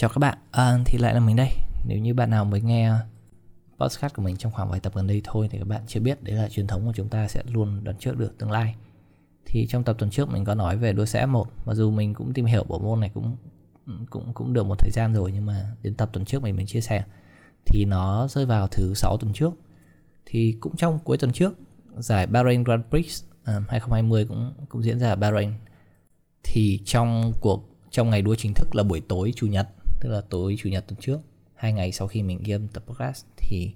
Chào các bạn, à, thì lại là mình đây. Nếu như bạn nào mới nghe podcast của mình trong khoảng vài tập gần đây thôi thì các bạn chưa biết đấy là truyền thống của chúng ta sẽ luôn đoán trước được tương lai. Thì trong tập tuần trước mình có nói về đua xe F1, mặc dù mình cũng tìm hiểu bộ môn này cũng cũng cũng được một thời gian rồi nhưng mà đến tập tuần trước mình mình chia sẻ thì nó rơi vào thứ sáu tuần trước. Thì cũng trong cuối tuần trước, giải Bahrain Grand Prix à, 2020 cũng cũng diễn ra ở Bahrain. Thì trong cuộc trong ngày đua chính thức là buổi tối chủ nhật tức là tối chủ nhật tuần trước hai ngày sau khi mình ghi âm tập podcast thì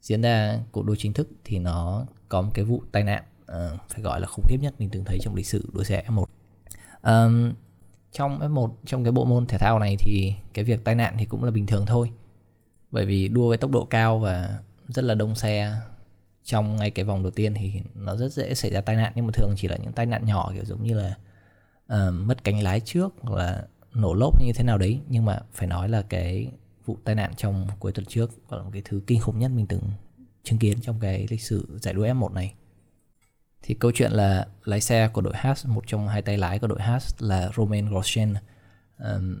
diễn ra cuộc đua chính thức thì nó có một cái vụ tai nạn uh, phải gọi là khủng khiếp nhất mình từng thấy trong lịch sử đua xe F1 um, trong F1 trong cái bộ môn thể thao này thì cái việc tai nạn thì cũng là bình thường thôi. Bởi vì đua với tốc độ cao và rất là đông xe trong ngay cái vòng đầu tiên thì nó rất dễ xảy ra tai nạn. Nhưng mà thường chỉ là những tai nạn nhỏ kiểu giống như là uh, mất cánh lái trước hoặc là nổ lốp như thế nào đấy nhưng mà phải nói là cái vụ tai nạn trong cuối tuần trước là một cái thứ kinh khủng nhất mình từng chứng kiến trong cái lịch sử giải đua F1 này. Thì câu chuyện là lái xe của đội Haas một trong hai tay lái của đội Haas là Romain Grosjean um,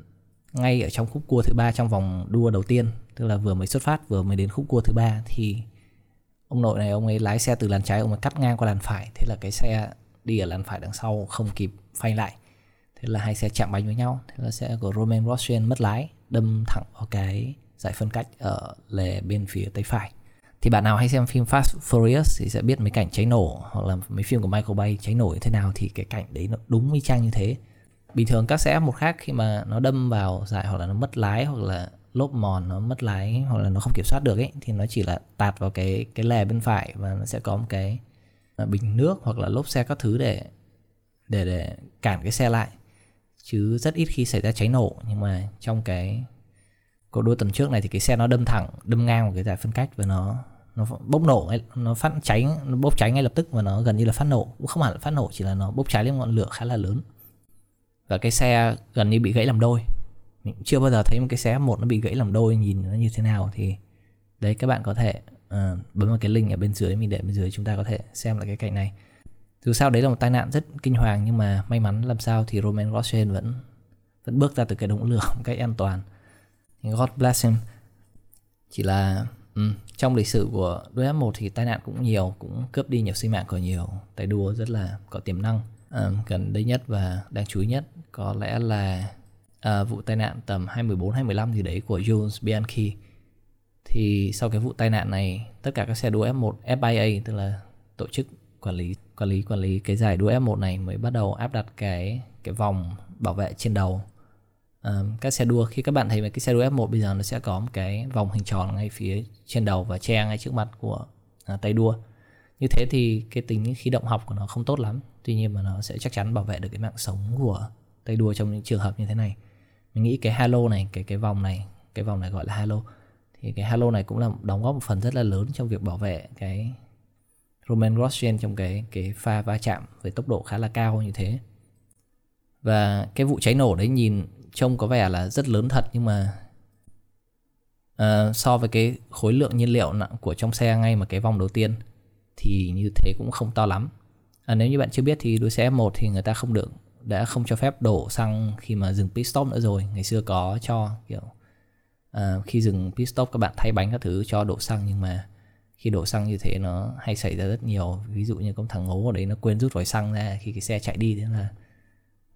ngay ở trong khúc cua thứ ba trong vòng đua đầu tiên tức là vừa mới xuất phát vừa mới đến khúc cua thứ ba thì ông nội này ông ấy lái xe từ làn trái ông ấy cắt ngang qua làn phải thế là cái xe đi ở làn phải đằng sau không kịp phanh lại thế là hai xe chạm bánh với nhau. Thế là xe của Roman Grosjean mất lái, đâm thẳng vào cái giải phân cách ở lề bên phía tay phải. Thì bạn nào hay xem phim Fast Furious thì sẽ biết mấy cảnh cháy nổ, hoặc là mấy phim của Michael Bay cháy nổ như thế nào thì cái cảnh đấy nó đúng y chang như thế. Bình thường các xe một khác khi mà nó đâm vào giải hoặc là nó mất lái hoặc là lốp mòn nó mất lái hoặc là nó không kiểm soát được ấy, thì nó chỉ là tạt vào cái cái lề bên phải và nó sẽ có một cái à, bình nước hoặc là lốp xe các thứ để để để cản cái xe lại chứ rất ít khi xảy ra cháy nổ. Nhưng mà trong cái cuộc đua tuần trước này thì cái xe nó đâm thẳng đâm ngang vào cái giải phân cách và nó nó bốc nổ nó phát cháy nó bốc cháy ngay lập tức và nó gần như là phát nổ. Cũng không hẳn là phát nổ chỉ là nó bốc cháy lên ngọn lửa khá là lớn. Và cái xe gần như bị gãy làm đôi. Mình chưa bao giờ thấy một cái xe một nó bị gãy làm đôi nhìn nó như thế nào thì đấy các bạn có thể uh, bấm vào cái link ở bên dưới mình để bên dưới chúng ta có thể xem lại cái cảnh này dù sao đấy là một tai nạn rất kinh hoàng nhưng mà may mắn làm sao thì Roman Grosjean vẫn vẫn bước ra từ cái đống lửa một cách an toàn. God bless him. Chỉ là ừ, trong lịch sử của đua F1 thì tai nạn cũng nhiều cũng cướp đi nhiều sinh mạng của nhiều tay đua rất là có tiềm năng. À, gần đây nhất và đáng chú ý nhất có lẽ là à, vụ tai nạn tầm 2014 2015 gì đấy của Jules Bianchi. Thì sau cái vụ tai nạn này tất cả các xe đua F1 FIA tức là tổ chức quản lý quản lý quản lý cái giải đua F1 này mới bắt đầu áp đặt cái cái vòng bảo vệ trên đầu. À, các xe đua khi các bạn thấy cái xe đua F1 bây giờ nó sẽ có một cái vòng hình tròn ngay phía trên đầu và che ngay trước mặt của à, tay đua. Như thế thì cái tính khí động học của nó không tốt lắm tuy nhiên mà nó sẽ chắc chắn bảo vệ được cái mạng sống của tay đua trong những trường hợp như thế này. Mình nghĩ cái halo này cái cái vòng này cái vòng này gọi là halo thì cái halo này cũng là đóng góp một phần rất là lớn trong việc bảo vệ cái Roman Grosjean trong cái cái pha va chạm với tốc độ khá là cao như thế. Và cái vụ cháy nổ đấy nhìn trông có vẻ là rất lớn thật nhưng mà uh, so với cái khối lượng nhiên liệu nặng của trong xe ngay mà cái vòng đầu tiên thì như thế cũng không to lắm. À, nếu như bạn chưa biết thì đua xe F1 thì người ta không được đã không cho phép đổ xăng khi mà dừng pit stop nữa rồi. Ngày xưa có cho kiểu uh, khi dừng pit stop các bạn thay bánh các thứ cho đổ xăng nhưng mà khi đổ xăng như thế nó hay xảy ra rất nhiều. Ví dụ như có thằng ngố ở đấy nó quên rút vòi xăng ra khi cái xe chạy đi, thế là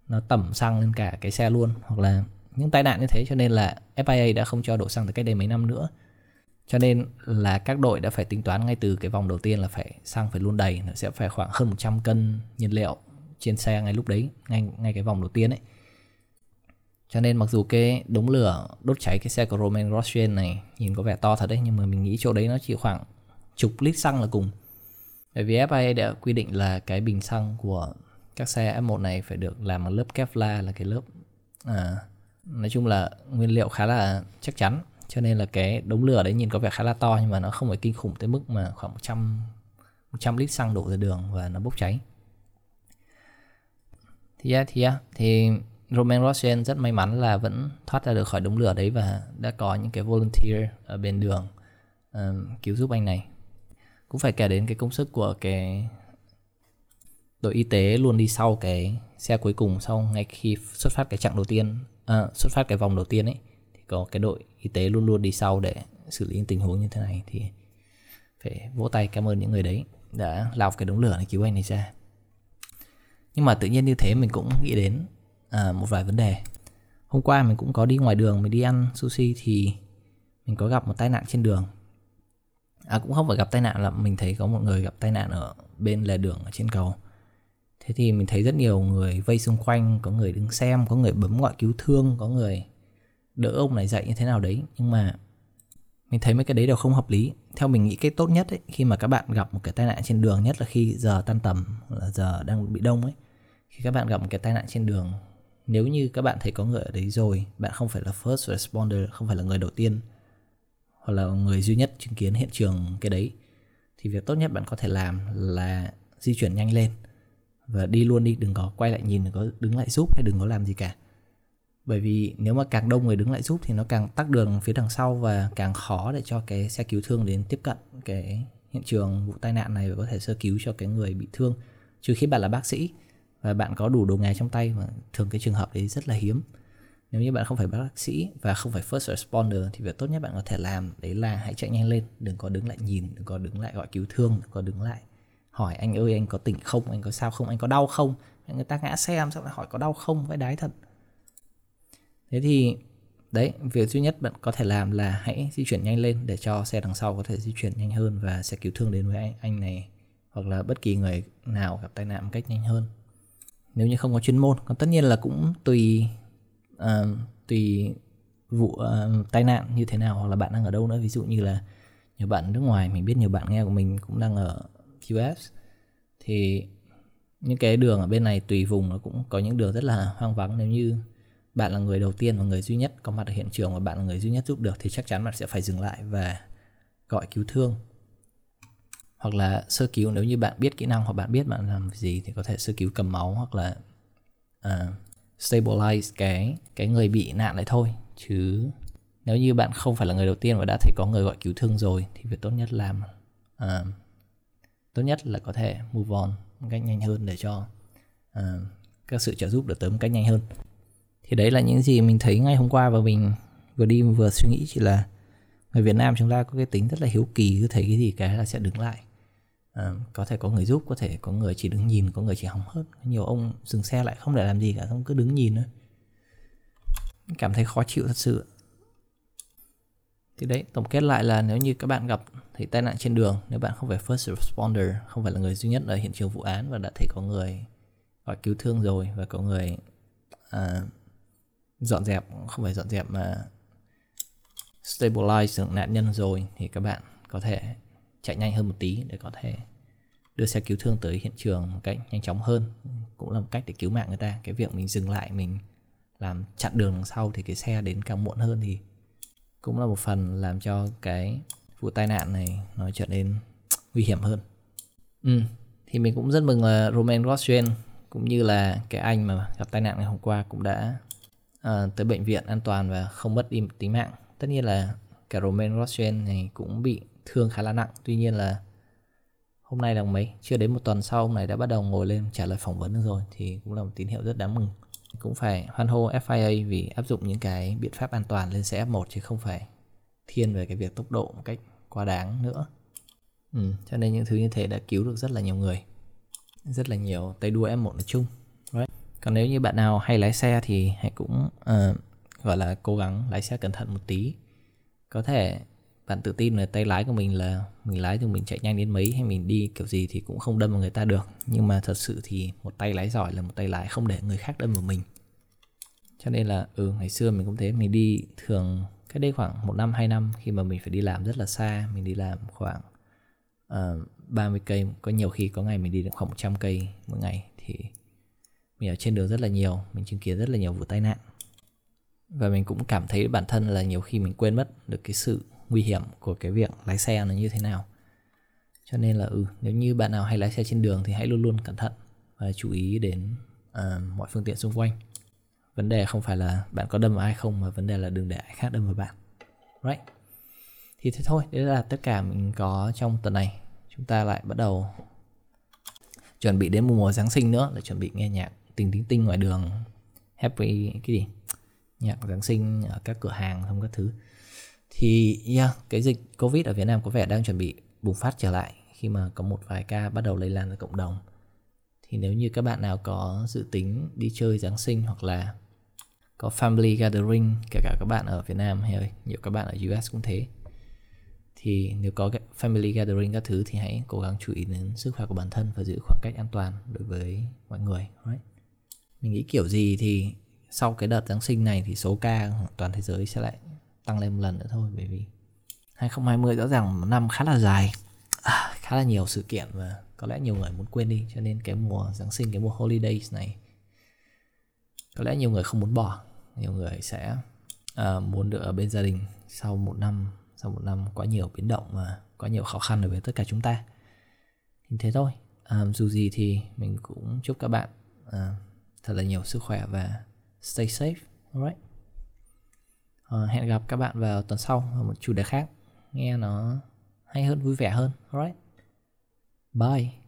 nó tẩm xăng lên cả cái xe luôn. Hoặc là những tai nạn như thế, cho nên là FIA đã không cho đổ xăng từ cách đây mấy năm nữa. Cho nên là các đội đã phải tính toán ngay từ cái vòng đầu tiên là phải, xăng phải luôn đầy, nó sẽ phải khoảng hơn 100 cân nhiên liệu trên xe ngay lúc đấy, ngay ngay cái vòng đầu tiên ấy. Cho nên mặc dù cái đống lửa đốt cháy cái xe của Roman Grosjean này nhìn có vẻ to thật đấy, nhưng mà mình nghĩ chỗ đấy nó chỉ khoảng chục lít xăng là cùng. Bởi vì FIA đã quy định là cái bình xăng của các xe F1 này phải được làm bằng lớp Kevlar là cái lớp à, nói chung là nguyên liệu khá là chắc chắn. Cho nên là cái đống lửa đấy nhìn có vẻ khá là to nhưng mà nó không phải kinh khủng tới mức mà khoảng 100 100 lít xăng đổ ra đường và nó bốc cháy. Thì yeah, thì yeah, thì Roman Grosjean rất may mắn là vẫn thoát ra được khỏi đống lửa đấy và đã có những cái volunteer ở bên đường uh, cứu giúp anh này cũng phải kể đến cái công sức của cái đội y tế luôn đi sau cái xe cuối cùng sau ngay khi xuất phát cái chặng đầu tiên à, xuất phát cái vòng đầu tiên ấy. Thì có cái đội y tế luôn luôn đi sau để xử lý những tình huống như thế này. Thì phải vỗ tay cảm ơn những người đấy đã lao cái đống lửa này cứu anh này ra. Nhưng mà tự nhiên như thế mình cũng nghĩ đến à, một vài vấn đề. Hôm qua mình cũng có đi ngoài đường mình đi ăn sushi thì mình có gặp một tai nạn trên đường à cũng không phải gặp tai nạn là mình thấy có một người gặp tai nạn ở bên lề đường ở trên cầu. Thế thì mình thấy rất nhiều người vây xung quanh có người đứng xem có người bấm gọi cứu thương có người đỡ ông này dậy như thế nào đấy. Nhưng mà mình thấy mấy cái đấy đều không hợp lý. Theo mình nghĩ cái tốt nhất ấy, khi mà các bạn gặp một cái tai nạn trên đường nhất là khi giờ tan tầm là giờ đang bị đông ấy khi các bạn gặp một cái tai nạn trên đường nếu như các bạn thấy có người ở đấy rồi bạn không phải là first responder không phải là người đầu tiên hoặc là người duy nhất chứng kiến hiện trường cái đấy, thì việc tốt nhất bạn có thể làm là di chuyển nhanh lên và đi luôn đi, đừng có quay lại nhìn, đừng có đứng lại giúp hay đừng có làm gì cả. Bởi vì nếu mà càng đông người đứng lại giúp thì nó càng tắc đường phía đằng sau và càng khó để cho cái xe cứu thương đến tiếp cận cái hiện trường vụ tai nạn này và có thể sơ cứu cho cái người bị thương. Trừ khi bạn là bác sĩ và bạn có đủ đồ nghề trong tay mà thường cái trường hợp đấy rất là hiếm nếu như bạn không phải bác sĩ và không phải first responder thì việc tốt nhất bạn có thể làm đấy là hãy chạy nhanh lên đừng có đứng lại nhìn đừng có đứng lại gọi cứu thương đừng có đứng lại hỏi anh ơi anh có tỉnh không anh có sao không anh có đau không? Người ta ngã xe xong lại hỏi có đau không vãi đái thật. Thế thì đấy việc duy nhất bạn có thể làm là hãy di chuyển nhanh lên để cho xe đằng sau có thể di chuyển nhanh hơn và xe cứu thương đến với anh, anh này hoặc là bất kỳ người nào gặp tai nạn một cách nhanh hơn. Nếu như không có chuyên môn còn tất nhiên là cũng tùy uh, tùy vụ uh, tai nạn như thế nào hoặc là bạn đang ở đâu nữa. Ví dụ như là nhiều bạn nước ngoài mình biết nhiều bạn nghe của mình cũng đang ở US thì những cái đường ở bên này tùy vùng nó cũng có những đường rất là hoang vắng. Nếu như bạn là người đầu tiên và người duy nhất có mặt ở hiện trường và bạn là người duy nhất giúp được thì chắc chắn bạn sẽ phải dừng lại và gọi cứu thương. Hoặc là sơ cứu. Nếu như bạn biết kỹ năng hoặc bạn biết bạn làm gì thì có thể sơ cứu cầm máu hoặc là uh, stabilize cái cái người bị nạn lại thôi. Chứ nếu như bạn không phải là người đầu tiên và đã thấy có người gọi cứu thương rồi thì việc tốt nhất làm uh, tốt nhất là có thể move on một cách nhanh hơn để cho uh, các sự trợ giúp được tới một cách nhanh hơn. Thì đấy là những gì mình thấy ngay hôm qua và mình vừa đi vừa suy nghĩ chỉ là người Việt Nam chúng ta có cái tính rất là hiếu kỳ cứ thấy cái gì cái là sẽ đứng lại à, có thể có người giúp có thể có người chỉ đứng nhìn có người chỉ hóng hớt. Nhiều ông dừng xe lại không để làm gì cả không cứ đứng nhìn nữa cảm thấy khó chịu thật sự. Thì đấy tổng kết lại là nếu như các bạn gặp thấy tai nạn trên đường nếu bạn không phải first responder không phải là người duy nhất ở hiện trường vụ án và đã thấy có người gọi cứu thương rồi và có người à, dọn dẹp không phải dọn dẹp mà stabilize được nạn nhân rồi thì các bạn có thể chạy nhanh hơn một tí để có thể đưa xe cứu thương tới hiện trường một cách nhanh chóng hơn. Cũng là một cách để cứu mạng người ta. Cái việc mình dừng lại mình làm chặn đường đằng sau thì cái xe đến càng muộn hơn thì cũng là một phần làm cho cái vụ tai nạn này nó trở nên nguy hiểm hơn. Ừ thì mình cũng rất mừng là Roman Grosjean cũng như là cái anh mà gặp tai nạn ngày hôm qua cũng đã uh, tới bệnh viện an toàn và không mất đi tính mạng. Tất nhiên là cả Roman Grosjean này cũng bị thương khá là nặng. Tuy nhiên là hôm nay là mấy chưa đến một tuần sau ông này đã bắt đầu ngồi lên trả lời phỏng vấn được rồi thì cũng là một tín hiệu rất đáng mừng. Cũng phải hoan hô FIA vì áp dụng những cái biện pháp an toàn lên xe F1 chứ không phải thiên về cái việc tốc độ một cách quá đáng nữa. Ừ, cho nên những thứ như thế đã cứu được rất là nhiều người. Rất là nhiều tay đua F1 nói chung. Right? còn nếu như bạn nào hay lái xe thì hãy cũng uh, gọi là cố gắng lái xe cẩn thận một tí. Có thể bạn tự tin là tay lái của mình là mình lái thì mình chạy nhanh đến mấy hay mình đi kiểu gì thì cũng không đâm vào người ta được. Nhưng mà thật sự thì một tay lái giỏi là một tay lái không để người khác đâm vào mình. Cho nên là ừ ngày xưa mình cũng thế mình đi thường cách đây khoảng một năm hai năm khi mà mình phải đi làm rất là xa mình đi làm khoảng ờ, uh, 30 cây có nhiều khi có ngày mình đi được khoảng 100 cây mỗi ngày thì mình ở trên đường rất là nhiều mình chứng kiến rất là nhiều vụ tai nạn và mình cũng cảm thấy bản thân là nhiều khi mình quên mất được cái sự nguy hiểm của cái việc lái xe nó như thế nào. Cho nên là ừ nếu như bạn nào hay lái xe trên đường thì hãy luôn luôn cẩn thận và chú ý đến uh, mọi phương tiện xung quanh. Vấn đề không phải là bạn có đâm vào ai không mà vấn đề là đừng để ai khác đâm vào bạn. Right? Thì thế thôi đấy là tất cả mình có trong tuần này. Chúng ta lại bắt đầu chuẩn bị đến mùa Giáng sinh nữa là chuẩn bị nghe nhạc tình tính tinh ngoài đường. Happy cái gì? Nhạc Giáng sinh ở các cửa hàng không các thứ thì yeah, cái dịch Covid ở Việt Nam có vẻ đang chuẩn bị bùng phát trở lại khi mà có một vài ca bắt đầu lây lan ra cộng đồng thì nếu như các bạn nào có dự tính đi chơi Giáng sinh hoặc là có family gathering kể cả các bạn ở Việt Nam hay nhiều các bạn ở US cũng thế thì nếu có family gathering các thứ thì hãy cố gắng chú ý đến sức khỏe của bản thân và giữ khoảng cách an toàn đối với mọi người right? mình nghĩ kiểu gì thì sau cái đợt Giáng sinh này thì số ca toàn thế giới sẽ lại tăng lên một lần nữa thôi bởi vì 2020 rõ ràng một năm khá là dài. À, khá là nhiều sự kiện và có lẽ nhiều người muốn quên đi cho nên cái mùa Giáng sinh cái mùa holidays này có lẽ nhiều người không muốn bỏ. Nhiều người sẽ uh, muốn được ở bên gia đình sau một năm sau một năm quá nhiều biến động và quá nhiều khó khăn đối với tất cả chúng ta. Thì thế thôi. À, dù gì thì mình cũng chúc các bạn uh, thật là nhiều sức khỏe và stay safe alright. Uh, hẹn gặp các bạn vào tuần sau ở một chủ đề khác. Nghe nó hay hơn vui vẻ hơn alright. Bye.